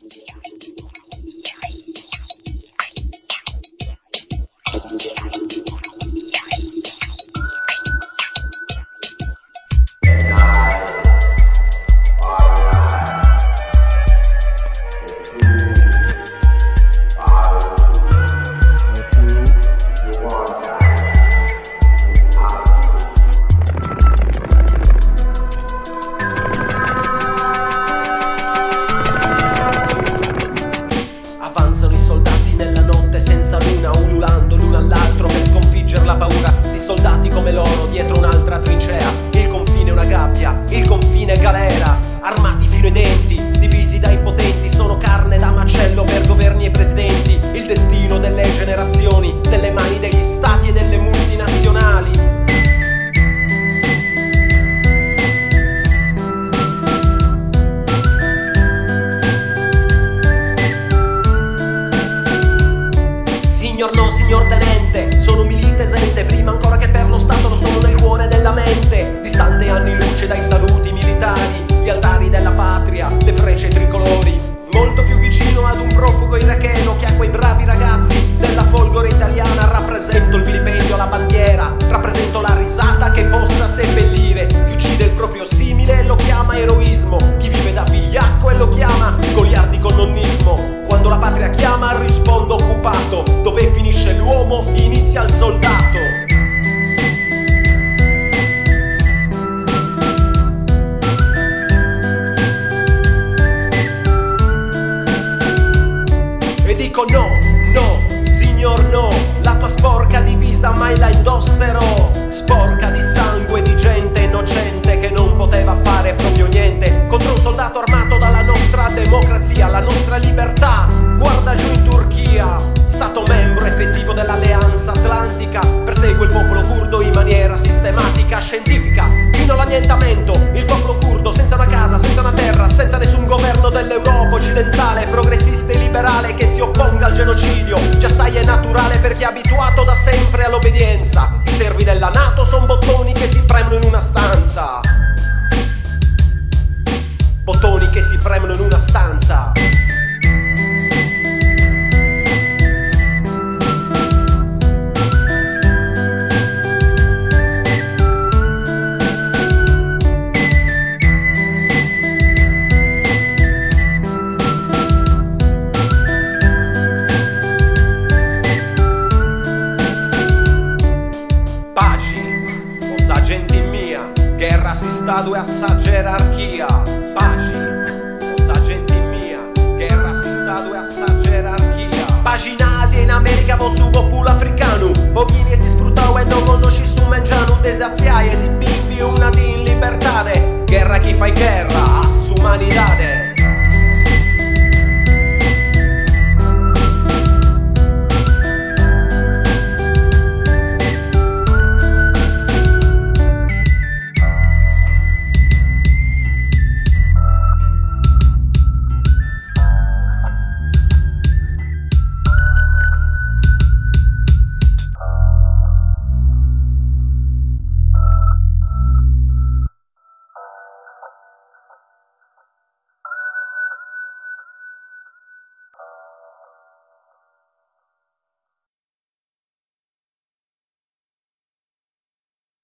Yeah. Inizia il soldato. E dico no, no, signor no, la tua sporca divisa mai la indosserò. Sporca di sangue di gente innocente che non poteva fare proprio niente contro un soldato armato dalla nostra democrazia, la nostra libertà. Guarda giù in Turchia, stato membro effettivo dell'Alleanza scientifica, fino all'annientamento. Il popolo curdo senza una casa, senza una terra, senza nessun governo dell'Europa occidentale, progressista e liberale che si opponga al genocidio. Già sai è naturale per chi è abituato da sempre all'obbedienza. I servi della Nato sono bottoni che si premono in una stanza. racial é essa jerarquia. Pagina, nossa gente mia. Guerra racial é essa jerarquia. Pagina Ásia in America, vosso popolo africano. Pochi africano. brutal e não conosci su mengiano. Desafiar e exibir